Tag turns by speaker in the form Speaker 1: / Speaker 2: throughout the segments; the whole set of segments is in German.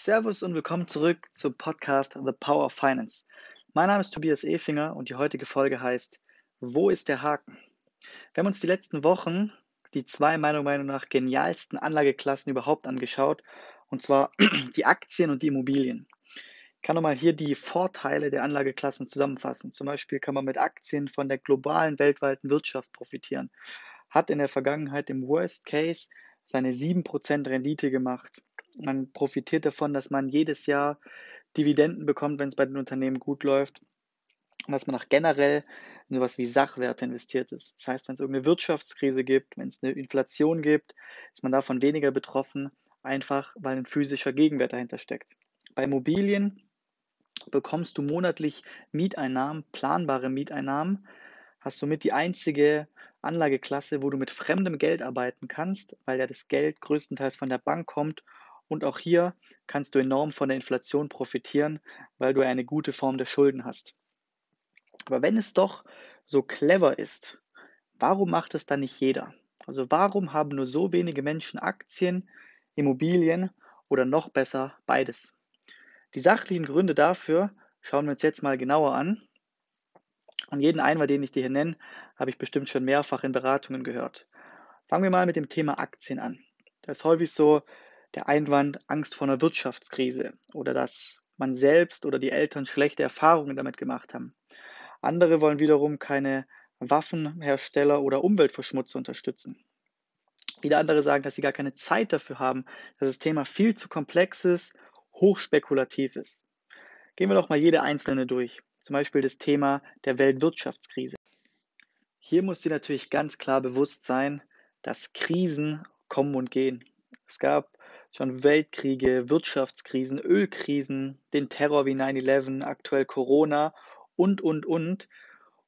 Speaker 1: Servus und willkommen zurück zum Podcast The Power of Finance. Mein Name ist Tobias Efinger und die heutige Folge heißt Wo ist der Haken? Wir haben uns die letzten Wochen die zwei meiner Meinung nach genialsten Anlageklassen überhaupt angeschaut und zwar die Aktien und die Immobilien. Ich kann nochmal hier die Vorteile der Anlageklassen zusammenfassen. Zum Beispiel kann man mit Aktien von der globalen weltweiten Wirtschaft profitieren. Hat in der Vergangenheit im Worst Case seine 7% Rendite gemacht man profitiert davon, dass man jedes Jahr Dividenden bekommt, wenn es bei den Unternehmen gut läuft. Und dass man auch generell in sowas wie Sachwerte investiert ist. Das heißt, wenn es irgendeine Wirtschaftskrise gibt, wenn es eine Inflation gibt, ist man davon weniger betroffen, einfach weil ein physischer Gegenwert dahinter steckt. Bei Immobilien bekommst du monatlich Mieteinnahmen, planbare Mieteinnahmen, hast somit die einzige Anlageklasse, wo du mit fremdem Geld arbeiten kannst, weil ja das Geld größtenteils von der Bank kommt und auch hier kannst du enorm von der Inflation profitieren, weil du eine gute Form der Schulden hast. Aber wenn es doch so clever ist, warum macht es dann nicht jeder? Also warum haben nur so wenige Menschen Aktien, Immobilien oder noch besser beides? Die sachlichen Gründe dafür schauen wir uns jetzt mal genauer an. Und jeden Einwand, den ich dir hier nenne, habe ich bestimmt schon mehrfach in Beratungen gehört. Fangen wir mal mit dem Thema Aktien an. Das ist häufig so, der Einwand Angst vor einer Wirtschaftskrise oder dass man selbst oder die Eltern schlechte Erfahrungen damit gemacht haben. Andere wollen wiederum keine Waffenhersteller oder Umweltverschmutzer unterstützen. Wieder andere sagen, dass sie gar keine Zeit dafür haben, dass das Thema viel zu komplex ist, hochspekulativ ist. Gehen wir doch mal jede einzelne durch. Zum Beispiel das Thema der Weltwirtschaftskrise. Hier muss dir natürlich ganz klar bewusst sein, dass Krisen kommen und gehen. Es gab schon Weltkriege, Wirtschaftskrisen, Ölkrisen, den Terror wie 9-11, aktuell Corona und, und, und.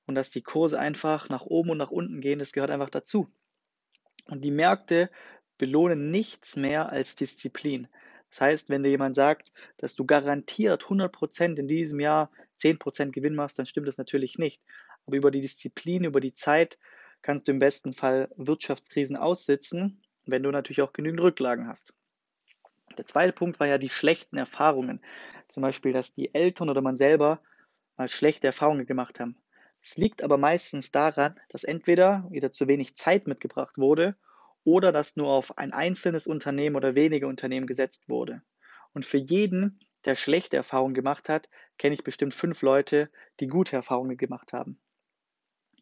Speaker 1: Und dass die Kurse einfach nach oben und nach unten gehen, das gehört einfach dazu. Und die Märkte belohnen nichts mehr als Disziplin. Das heißt, wenn dir jemand sagt, dass du garantiert 100% in diesem Jahr 10% Gewinn machst, dann stimmt das natürlich nicht. Aber über die Disziplin, über die Zeit kannst du im besten Fall Wirtschaftskrisen aussitzen, wenn du natürlich auch genügend Rücklagen hast. Der zweite Punkt war ja die schlechten Erfahrungen. Zum Beispiel, dass die Eltern oder man selber mal schlechte Erfahrungen gemacht haben. Es liegt aber meistens daran, dass entweder wieder zu wenig Zeit mitgebracht wurde oder dass nur auf ein einzelnes Unternehmen oder wenige Unternehmen gesetzt wurde. Und für jeden, der schlechte Erfahrungen gemacht hat, kenne ich bestimmt fünf Leute, die gute Erfahrungen gemacht haben.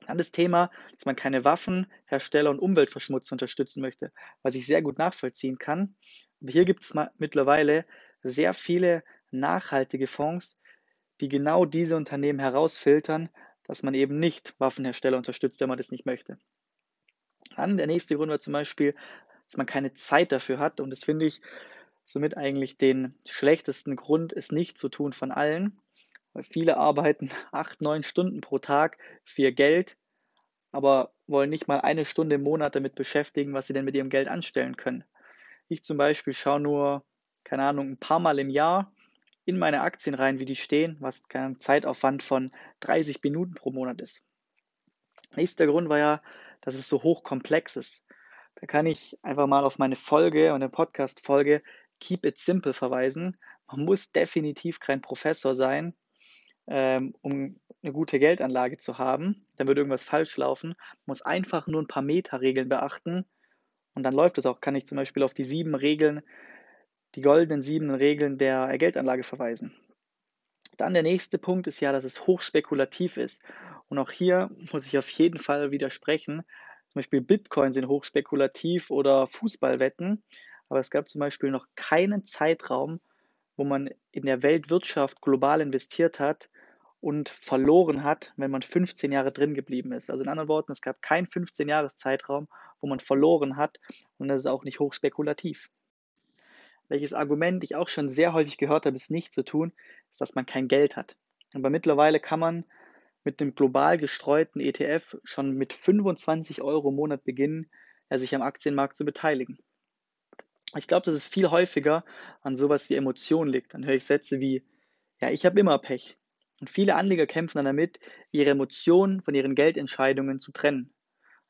Speaker 1: Dann das Thema, dass man keine Waffenhersteller und Umweltverschmutzer unterstützen möchte, was ich sehr gut nachvollziehen kann. Hier gibt es mittlerweile sehr viele nachhaltige Fonds, die genau diese Unternehmen herausfiltern, dass man eben nicht Waffenhersteller unterstützt, wenn man das nicht möchte. Dann der nächste Grund war zum Beispiel, dass man keine Zeit dafür hat und das finde ich somit eigentlich den schlechtesten Grund, es nicht zu tun von allen. Weil viele arbeiten acht, neun Stunden pro Tag für Geld, aber wollen nicht mal eine Stunde im Monat damit beschäftigen, was sie denn mit ihrem Geld anstellen können. Ich zum Beispiel schaue nur, keine Ahnung, ein paar Mal im Jahr in meine Aktien rein, wie die stehen, was kein Zeitaufwand von 30 Minuten pro Monat ist. Nächster Grund war ja, dass es so hochkomplex ist. Da kann ich einfach mal auf meine Folge und eine Podcast-Folge Keep It Simple verweisen. Man muss definitiv kein Professor sein, ähm, um eine gute Geldanlage zu haben. Dann würde irgendwas falsch laufen. Man muss einfach nur ein paar Meta-Regeln beachten und dann läuft es auch. Kann ich zum Beispiel auf die sieben Regeln, die goldenen sieben Regeln der Geldanlage verweisen. Dann der nächste Punkt ist ja, dass es hochspekulativ ist. Und auch hier muss ich auf jeden Fall widersprechen. Zum Beispiel Bitcoin sind hochspekulativ oder Fußballwetten. Aber es gab zum Beispiel noch keinen Zeitraum, wo man in der Weltwirtschaft global investiert hat und verloren hat, wenn man 15 Jahre drin geblieben ist. Also in anderen Worten, es gab keinen 15-Jahres-Zeitraum, wo man verloren hat und das ist auch nicht hochspekulativ. Welches Argument ich auch schon sehr häufig gehört habe, es nicht zu tun, ist, dass man kein Geld hat. Aber mittlerweile kann man mit dem global gestreuten ETF schon mit 25 Euro im Monat beginnen, sich am Aktienmarkt zu beteiligen. Ich glaube, dass es viel häufiger an sowas wie Emotionen liegt. Dann höre ich Sätze wie, ja, ich habe immer Pech. Und viele Anleger kämpfen dann damit, ihre Emotionen von ihren Geldentscheidungen zu trennen.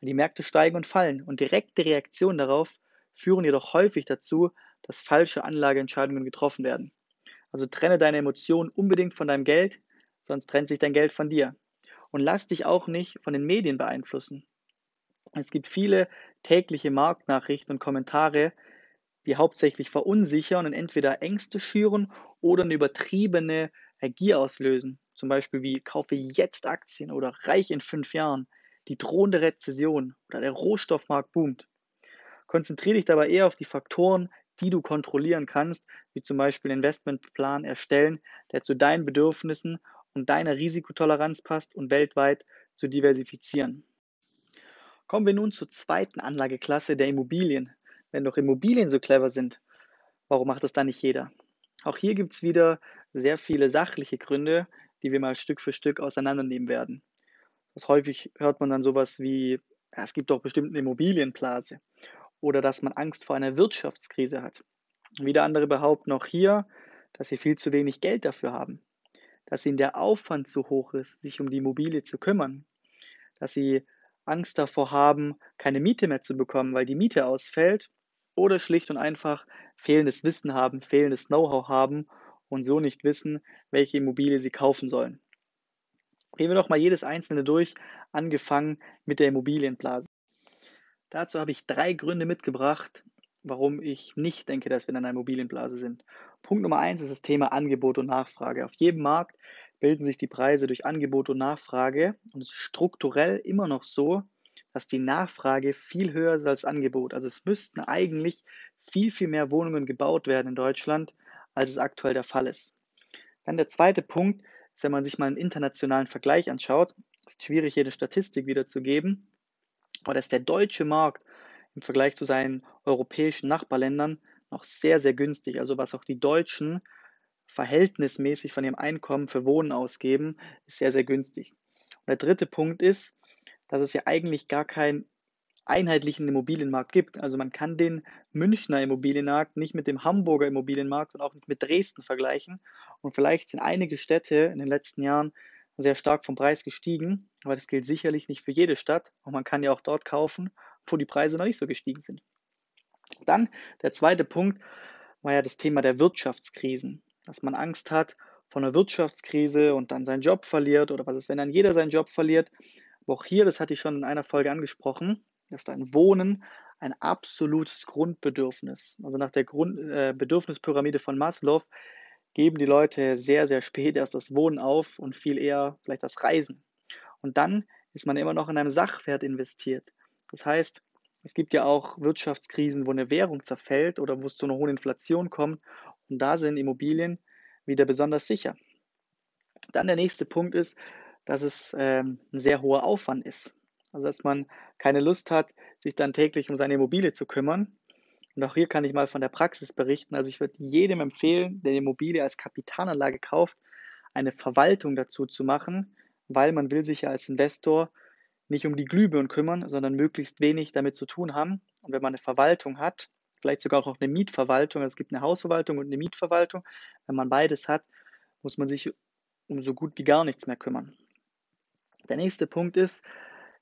Speaker 1: Die Märkte steigen und fallen und direkte Reaktionen darauf führen jedoch häufig dazu, dass falsche Anlageentscheidungen getroffen werden. Also trenne deine Emotionen unbedingt von deinem Geld, sonst trennt sich dein Geld von dir. Und lass dich auch nicht von den Medien beeinflussen. Es gibt viele tägliche Marktnachrichten und Kommentare, die hauptsächlich verunsichern und entweder Ängste schüren oder eine übertriebene Gier auslösen. Zum Beispiel wie kaufe jetzt Aktien oder reich in fünf Jahren, die drohende Rezession oder der Rohstoffmarkt boomt. Konzentriere dich dabei eher auf die Faktoren, die du kontrollieren kannst, wie zum Beispiel Investmentplan erstellen, der zu deinen Bedürfnissen und deiner Risikotoleranz passt und weltweit zu diversifizieren. Kommen wir nun zur zweiten Anlageklasse der Immobilien. Wenn doch Immobilien so clever sind, warum macht das dann nicht jeder? Auch hier gibt es wieder sehr viele sachliche Gründe, die wir mal Stück für Stück auseinandernehmen werden. Das häufig hört man dann sowas wie, es gibt doch bestimmt eine Immobilienblase oder dass man Angst vor einer Wirtschaftskrise hat. Wieder andere behaupten auch hier, dass sie viel zu wenig Geld dafür haben, dass ihnen der Aufwand zu hoch ist, sich um die Immobilie zu kümmern, dass sie Angst davor haben, keine Miete mehr zu bekommen, weil die Miete ausfällt oder schlicht und einfach fehlendes Wissen haben, fehlendes Know-how haben und so nicht wissen, welche Immobilie sie kaufen sollen. Gehen wir doch mal jedes einzelne durch, angefangen mit der Immobilienblase. Dazu habe ich drei Gründe mitgebracht, warum ich nicht denke, dass wir in einer Immobilienblase sind. Punkt Nummer eins ist das Thema Angebot und Nachfrage. Auf jedem Markt bilden sich die Preise durch Angebot und Nachfrage und es ist strukturell immer noch so, dass die Nachfrage viel höher ist als Angebot. Also es müssten eigentlich viel, viel mehr Wohnungen gebaut werden in Deutschland, als es aktuell der Fall ist. Dann der zweite Punkt ist, wenn man sich mal einen internationalen Vergleich anschaut, ist schwierig, hier eine Statistik wiederzugeben, aber dass der deutsche Markt im Vergleich zu seinen europäischen Nachbarländern noch sehr, sehr günstig. Also was auch die Deutschen verhältnismäßig von ihrem Einkommen für Wohnen ausgeben, ist sehr, sehr günstig. Und der dritte Punkt ist, dass es ja eigentlich gar keinen einheitlichen Immobilienmarkt gibt. Also man kann den Münchner Immobilienmarkt nicht mit dem Hamburger Immobilienmarkt und auch nicht mit Dresden vergleichen. Und vielleicht sind einige Städte in den letzten Jahren sehr stark vom Preis gestiegen, aber das gilt sicherlich nicht für jede Stadt. Und man kann ja auch dort kaufen, wo die Preise noch nicht so gestiegen sind. Dann der zweite Punkt war ja das Thema der Wirtschaftskrisen, dass man Angst hat vor einer Wirtschaftskrise und dann seinen Job verliert oder was ist, wenn dann jeder seinen Job verliert. Aber auch hier, das hatte ich schon in einer Folge angesprochen, ist ein Wohnen ein absolutes Grundbedürfnis. Also nach der Grund, äh, Bedürfnispyramide von Maslow geben die Leute sehr, sehr spät erst das Wohnen auf und viel eher vielleicht das Reisen. Und dann ist man immer noch in einem Sachwert investiert. Das heißt, es gibt ja auch Wirtschaftskrisen, wo eine Währung zerfällt oder wo es zu einer hohen Inflation kommt. Und da sind Immobilien wieder besonders sicher. Dann der nächste Punkt ist, dass es ähm, ein sehr hoher Aufwand ist. Also dass man keine Lust hat, sich dann täglich um seine Immobilie zu kümmern, und auch hier kann ich mal von der Praxis berichten. Also ich würde jedem empfehlen, der die Immobilie als Kapitalanlage kauft, eine Verwaltung dazu zu machen, weil man will sich ja als Investor nicht um die Glühbirnen kümmern, sondern möglichst wenig damit zu tun haben. Und wenn man eine Verwaltung hat, vielleicht sogar auch eine Mietverwaltung, also es gibt eine Hausverwaltung und eine Mietverwaltung, wenn man beides hat, muss man sich um so gut wie gar nichts mehr kümmern. Der nächste Punkt ist,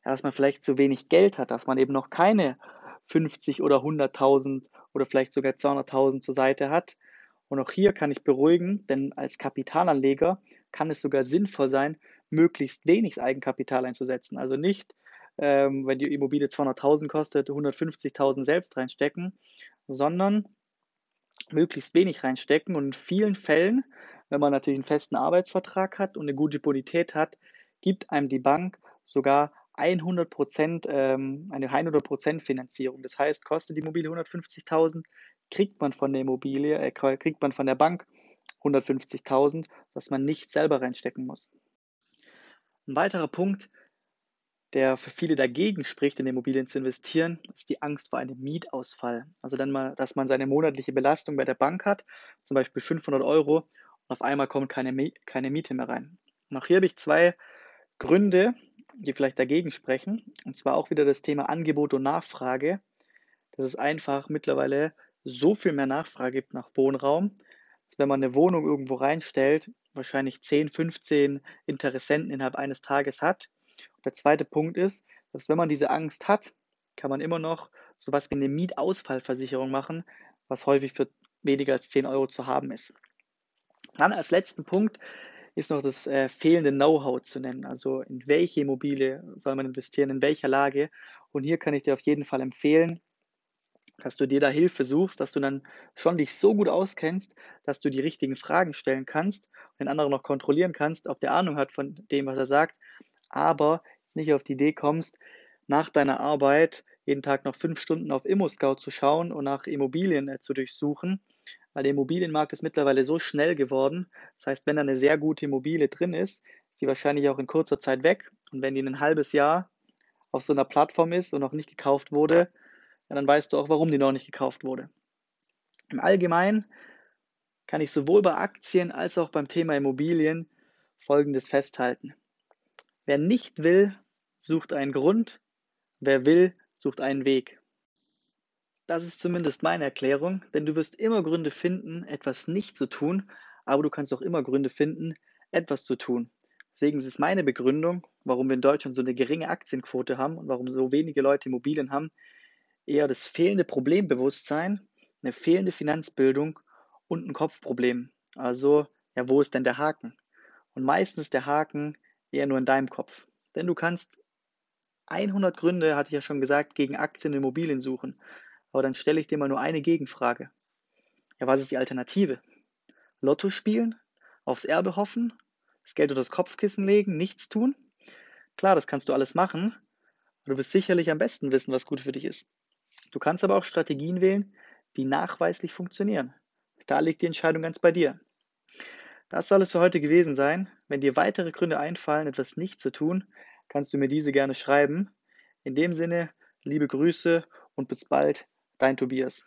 Speaker 1: dass man vielleicht zu wenig Geld hat, dass man eben noch keine 50 oder 100.000 oder vielleicht sogar 200.000 zur Seite hat. Und auch hier kann ich beruhigen, denn als Kapitalanleger kann es sogar sinnvoll sein, möglichst wenig Eigenkapital einzusetzen. Also nicht, ähm, wenn die Immobilie 200.000 kostet, 150.000 selbst reinstecken, sondern möglichst wenig reinstecken. Und in vielen Fällen, wenn man natürlich einen festen Arbeitsvertrag hat und eine gute Bonität hat, gibt einem die Bank sogar 100 Prozent, ähm, eine 100 Prozent Finanzierung. Das heißt, kostet die Immobilie 150.000, kriegt man von der Immobilie, äh, kriegt man von der Bank 150.000, dass man nicht selber reinstecken muss. Ein weiterer Punkt, der für viele dagegen spricht, in Immobilien zu investieren, ist die Angst vor einem Mietausfall. Also dann mal, dass man seine monatliche Belastung bei der Bank hat, zum Beispiel 500 Euro, und auf einmal kommt keine, keine Miete mehr rein. Und auch hier habe ich zwei Gründe, die vielleicht dagegen sprechen. Und zwar auch wieder das Thema Angebot und Nachfrage, dass es einfach mittlerweile so viel mehr Nachfrage gibt nach Wohnraum, dass wenn man eine Wohnung irgendwo reinstellt, wahrscheinlich 10, 15 Interessenten innerhalb eines Tages hat. Und der zweite Punkt ist, dass wenn man diese Angst hat, kann man immer noch sowas wie eine Mietausfallversicherung machen, was häufig für weniger als 10 Euro zu haben ist. Dann als letzten Punkt ist noch das äh, fehlende Know-how zu nennen. Also in welche Immobilie soll man investieren, in welcher Lage. Und hier kann ich dir auf jeden Fall empfehlen, dass du dir da Hilfe suchst, dass du dann schon dich so gut auskennst, dass du die richtigen Fragen stellen kannst und den anderen noch kontrollieren kannst, ob der Ahnung hat von dem, was er sagt, aber nicht auf die Idee kommst, nach deiner Arbeit jeden Tag noch fünf Stunden auf ImmoScout zu schauen und nach Immobilien äh, zu durchsuchen, weil der Immobilienmarkt ist mittlerweile so schnell geworden. Das heißt, wenn da eine sehr gute Immobilie drin ist, ist die wahrscheinlich auch in kurzer Zeit weg. Und wenn die ein halbes Jahr auf so einer Plattform ist und noch nicht gekauft wurde, dann weißt du auch, warum die noch nicht gekauft wurde. Im Allgemeinen kann ich sowohl bei Aktien als auch beim Thema Immobilien Folgendes festhalten. Wer nicht will, sucht einen Grund. Wer will, sucht einen Weg. Das ist zumindest meine Erklärung, denn du wirst immer Gründe finden, etwas nicht zu tun, aber du kannst auch immer Gründe finden, etwas zu tun. Deswegen ist es meine Begründung, warum wir in Deutschland so eine geringe Aktienquote haben und warum so wenige Leute Immobilien haben, eher das fehlende Problembewusstsein, eine fehlende Finanzbildung und ein Kopfproblem. Also, ja, wo ist denn der Haken? Und meistens ist der Haken eher nur in deinem Kopf. Denn du kannst 100 Gründe, hatte ich ja schon gesagt, gegen Aktien und Immobilien suchen. Aber dann stelle ich dir mal nur eine Gegenfrage. Ja, was ist die Alternative? Lotto spielen? Aufs Erbe hoffen? Das Geld unter das Kopfkissen legen? Nichts tun? Klar, das kannst du alles machen. Du wirst sicherlich am besten wissen, was gut für dich ist. Du kannst aber auch Strategien wählen, die nachweislich funktionieren. Da liegt die Entscheidung ganz bei dir. Das soll es für heute gewesen sein. Wenn dir weitere Gründe einfallen, etwas nicht zu tun, kannst du mir diese gerne schreiben. In dem Sinne, liebe Grüße und bis bald. Dein Tobias.